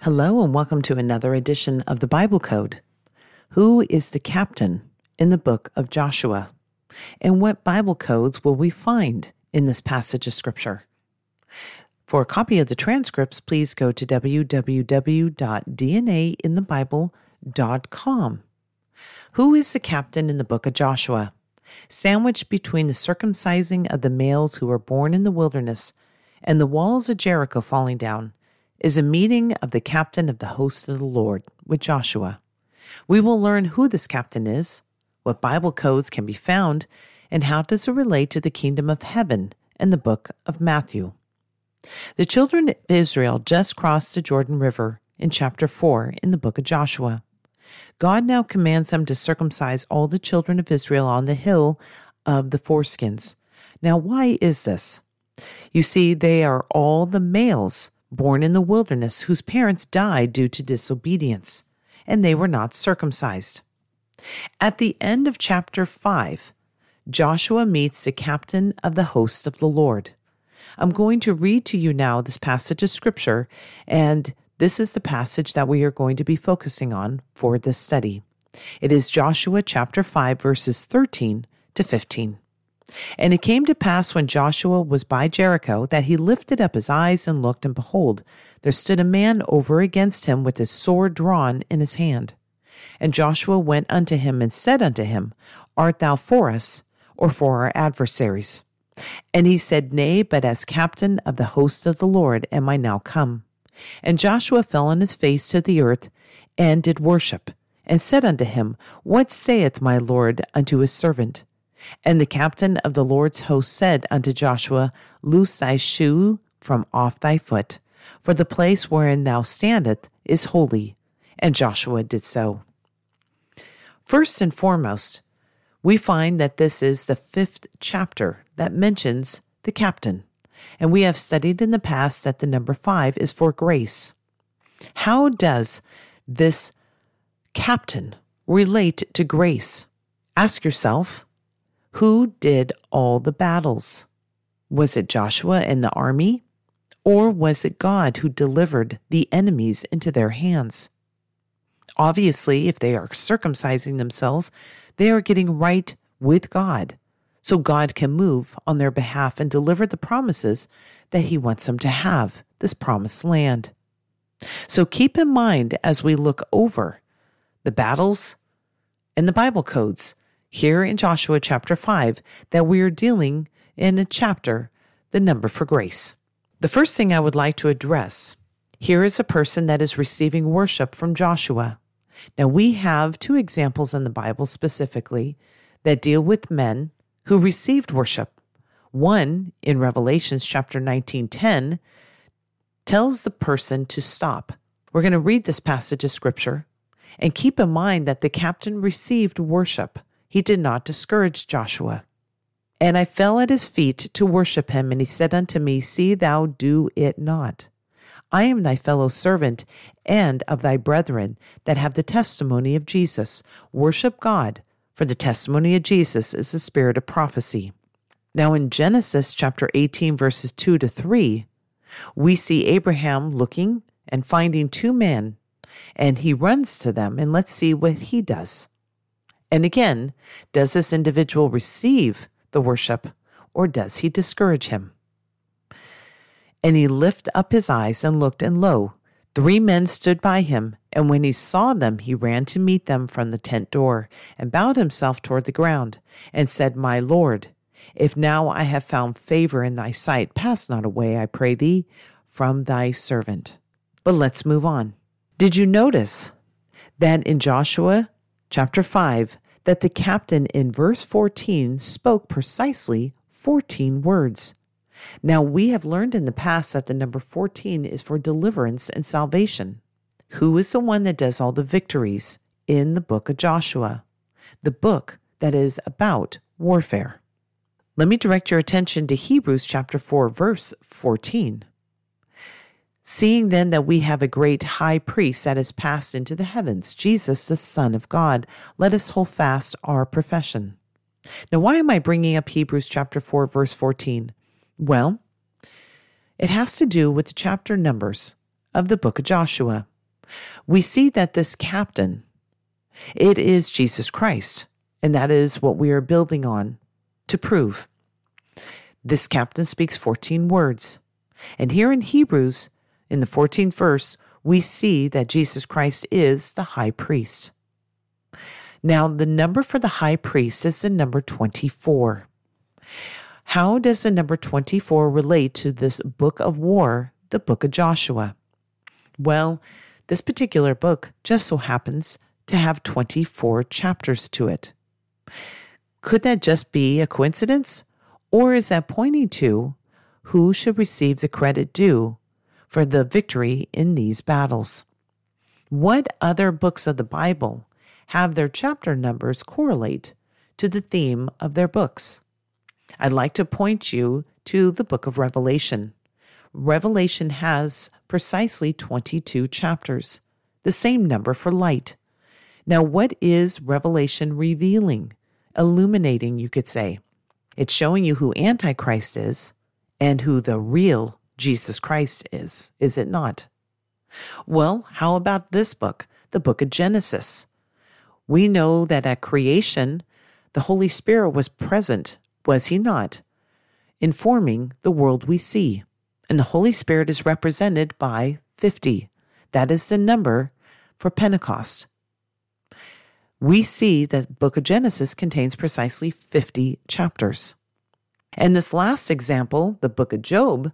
Hello, and welcome to another edition of the Bible Code. Who is the captain in the book of Joshua? And what Bible codes will we find in this passage of Scripture? For a copy of the transcripts, please go to www.dnainthebible.com. Who is the captain in the book of Joshua? Sandwiched between the circumcising of the males who were born in the wilderness and the walls of Jericho falling down, is a meeting of the captain of the host of the Lord with Joshua. We will learn who this captain is, what Bible codes can be found, and how does it relate to the kingdom of heaven and the book of Matthew. The children of Israel just crossed the Jordan River in chapter 4 in the book of Joshua. God now commands them to circumcise all the children of Israel on the hill of the foreskins. Now, why is this? You see, they are all the males born in the wilderness, whose parents died due to disobedience, and they were not circumcised. At the end of chapter 5, Joshua meets the captain of the host of the Lord. I'm going to read to you now this passage of scripture, and this is the passage that we are going to be focusing on for this study. It is Joshua chapter 5, verses 13 to 15. And it came to pass when Joshua was by Jericho that he lifted up his eyes and looked, and behold, there stood a man over against him with his sword drawn in his hand. And Joshua went unto him and said unto him, Art thou for us, or for our adversaries? And he said, Nay, but as captain of the host of the Lord am I now come. And Joshua fell on his face to the earth, and did worship, and said unto him, What saith my Lord unto his servant? And the captain of the Lord's host said unto Joshua, Loose thy shoe from off thy foot, for the place wherein thou standest is holy. And Joshua did so. First and foremost, we find that this is the fifth chapter that mentions the captain. And we have studied in the past that the number five is for grace. How does this captain relate to grace? Ask yourself, who did all the battles? Was it Joshua and the army? Or was it God who delivered the enemies into their hands? Obviously, if they are circumcising themselves, they are getting right with God, so God can move on their behalf and deliver the promises that He wants them to have, this promised land. So keep in mind as we look over the battles and the Bible codes here in Joshua chapter 5 that we are dealing in a chapter, the number for grace. The first thing I would like to address here is a person that is receiving worship from Joshua. Now, we have two examples in the Bible specifically that deal with men who received worship. One in Revelations chapter 19:10 tells the person to stop. We're going to read this passage of scripture and keep in mind that the captain received worship. He did not discourage Joshua. And I fell at his feet to worship him, and he said unto me, See thou do it not. I am thy fellow servant and of thy brethren that have the testimony of Jesus. Worship God, for the testimony of Jesus is the spirit of prophecy. Now, in Genesis chapter 18, verses 2 to 3, we see Abraham looking and finding two men, and he runs to them, and let's see what he does. And again, does this individual receive the worship or does he discourage him? And he lifted up his eyes and looked, and lo, three men stood by him. And when he saw them, he ran to meet them from the tent door, and bowed himself toward the ground, and said, My Lord, if now I have found favor in thy sight, pass not away, I pray thee, from thy servant. But let's move on. Did you notice that in Joshua chapter 5, that the captain in verse 14 spoke precisely 14 words. Now, we have learned in the past that the number 14 is for deliverance and salvation. Who is the one that does all the victories in the book of Joshua? The book that is about warfare. Let me direct your attention to Hebrews chapter 4 verse 14. Seeing then that we have a great high priest that has passed into the heavens, Jesus, the Son of God, let us hold fast our profession. Now, why am I bringing up Hebrews chapter 4, verse 14? Well, it has to do with the chapter numbers of the book of Joshua. We see that this captain, it is Jesus Christ, and that is what we are building on to prove. This captain speaks 14 words. And here in Hebrews, in the 14th verse, we see that Jesus Christ is the high priest. Now, the number for the high priest is the number 24. How does the number 24 relate to this book of war, the book of Joshua? Well, this particular book just so happens to have 24 chapters to it. Could that just be a coincidence? Or is that pointing to who should receive the credit due for the victory in these battles? What other books of the Bible have their chapter numbers correlate to the theme of their books? I'd like to point you to the book of Revelation. Revelation has precisely 22 chapters, the same number for light. Now, what is Revelation revealing? Illuminating, you could say. It's showing you who Antichrist is and who the real Jesus Christ is, is it not? Well, how about this book, the book of Genesis? We know that at creation, the Holy Spirit was present, was he not? Informing the world we see. And the Holy Spirit is represented by 50. That is the number for Pentecost. We see that the book of Genesis contains precisely 50 chapters. And this last example, the book of Job,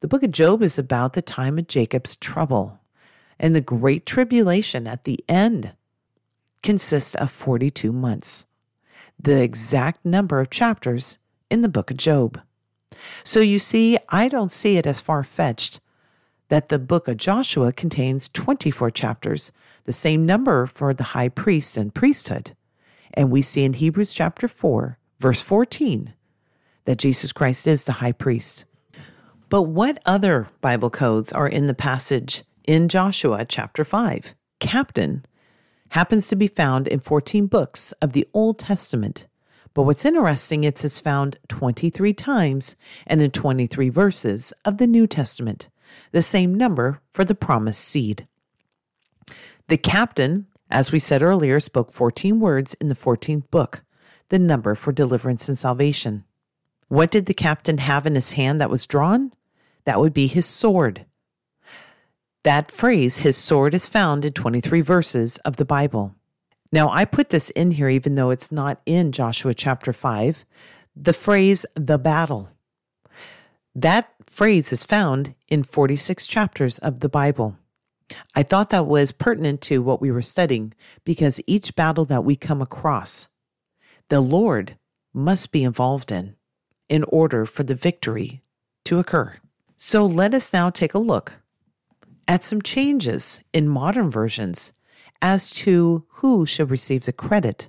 the book of Job is about the time of Jacob's trouble. And the great tribulation at the end consists of 42 months, the exact number of chapters in the book of Job. So you see, I don't see it as far fetched that the book of Joshua contains 24 chapters, the same number for the high priest and priesthood. And we see in Hebrews chapter 4, verse 14, that Jesus Christ is the high priest. But what other Bible codes are in the passage in Joshua chapter 5? Captain happens to be found in 14 books of the Old Testament. But what's interesting, it's, it's found 23 times and in 23 verses of the New Testament, the same number for the promised seed. The captain, as we said earlier, spoke 14 words in the 14th book, the number for deliverance and salvation. What did the captain have in his hand that was drawn? That would be his sword. That phrase, his sword, is found in 23 verses of the Bible. Now, I put this in here even though it's not in Joshua chapter 5. The phrase, the battle. That phrase is found in 46 chapters of the Bible. I thought that was pertinent to what we were studying because each battle that we come across, the Lord must be involved in in order for the victory to occur. So let us now take a look at some changes in modern versions as to who should receive the credit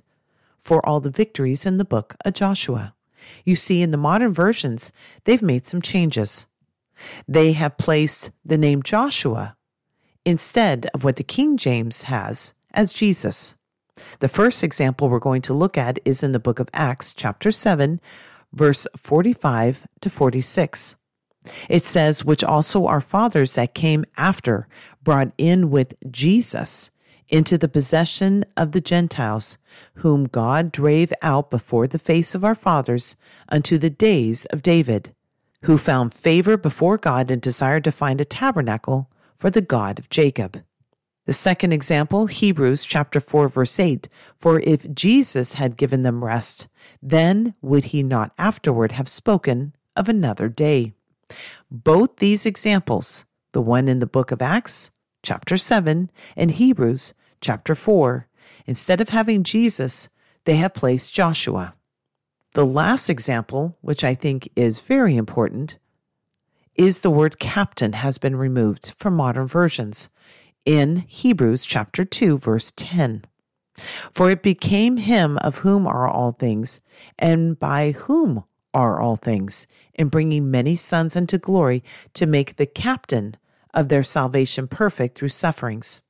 for all the victories in the book of Joshua. You see, in the modern versions, they've made some changes. They have placed the name Joshua instead of what the King James has as Jesus. The first example we're going to look at is in the book of Acts, chapter 7, verse 45 to 46. It says, Which also our fathers that came after brought in with Jesus into the possession of the Gentiles, whom God drave out before the face of our fathers unto the days of David, who found favor before God and desired to find a tabernacle for the God of Jacob. The second example, Hebrews chapter 4 verse 8, for if Jesus had given them rest, then would he not afterward have spoken of another day. Both these examples, the one in the book of Acts chapter 7, and Hebrews chapter 4. Instead of having Jesus, they have placed Joshua. The last example, which I think is very important, is the word captain has been removed from modern versions in Hebrews chapter 2 verse 10. For it became him of whom are all things, and by whom are all things, in bringing many sons unto glory to make the captain of their salvation perfect through sufferings.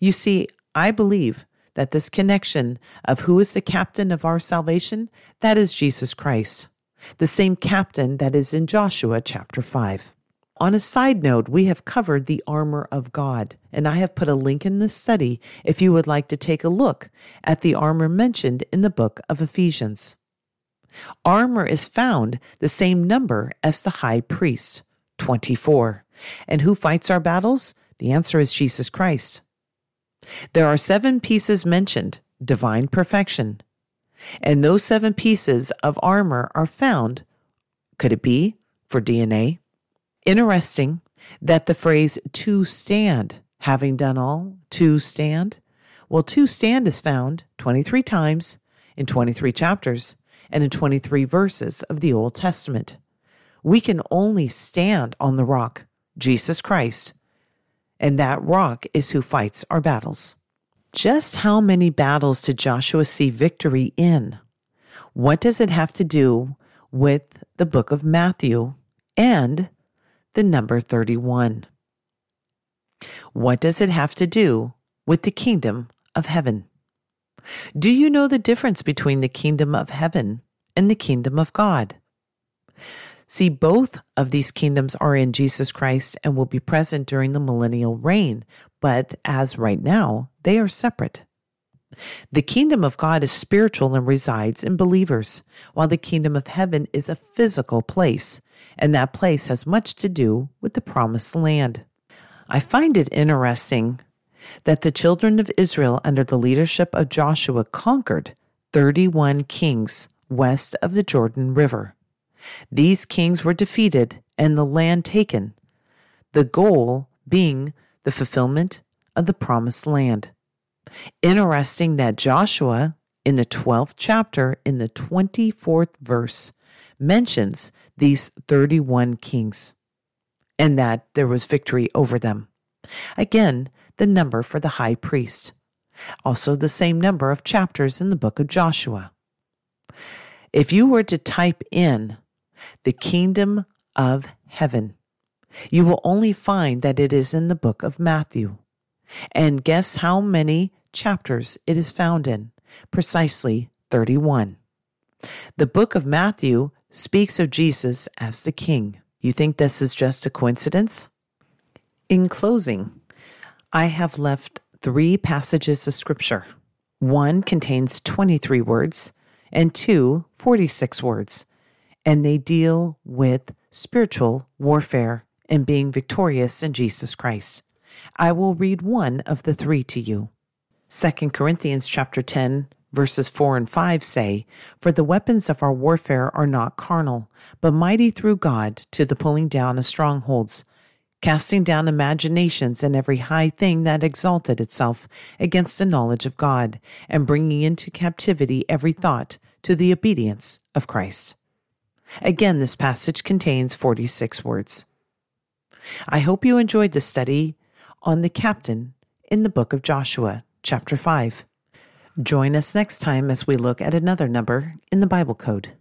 You see, I believe that this connection of who is the captain of our salvation, that is Jesus Christ. the same captain that is in Joshua chapter 5. On a side note, we have covered the armor of God, and I have put a link in this study if you would like to take a look at the armor mentioned in the book of Ephesians. Armor is found the same number as the high priest, 24. And who fights our battles? The answer is Jesus Christ. There are seven pieces mentioned, divine perfection. And those seven pieces of armor are found, could it be, for DNA? Interesting that the phrase to stand, having done all, to stand, well, to stand is found 23 times in 23 chapters and in 23 verses of the Old Testament. We can only stand on the rock, Jesus Christ, and that rock is who fights our battles. Just how many battles did Joshua see victory in? What does it have to do with the book of Matthew and the number 31? What does it have to do with the kingdom of heaven? Do you know the difference between the kingdom of heaven and the kingdom of God? See, both of these kingdoms are in Jesus Christ and will be present during the millennial reign, but as right now, they are separate. The kingdom of God is spiritual and resides in believers, while the kingdom of heaven is a physical place, and that place has much to do with the promised land. I find it interesting that the children of Israel, under the leadership of Joshua, conquered 31 kings west of the Jordan River. These kings were defeated and the land taken, the goal being the fulfillment of the promised land. Interesting that Joshua, in the 12th chapter, in the 24th verse, mentions these 31 kings and that there was victory over them. Again, the number for the high priest. Also, the same number of chapters in the book of Joshua. If you were to type in the kingdom of heaven, you will only find that it is in the book of Matthew. And guess how many chapters it is found in? Precisely 31. The book of Matthew speaks of Jesus as the King. You think this is just a coincidence? In closing, I have left three passages of Scripture. One contains 23 words, and two, 46 words, and they deal with spiritual warfare and being victorious in Jesus Christ. I will read one of the three to you. 2 Corinthians chapter 10 verses 4 and 5 say, For the weapons of our warfare are not carnal, but mighty through God to the pulling down of strongholds casting down imaginations and every high thing that exalted itself against the knowledge of God, and bringing into captivity every thought to the obedience of Christ. Again, this passage contains 46 words. I hope you enjoyed the study on the captain in the book of Joshua, chapter 5. Join us next time as we look at another number in the Bible Code.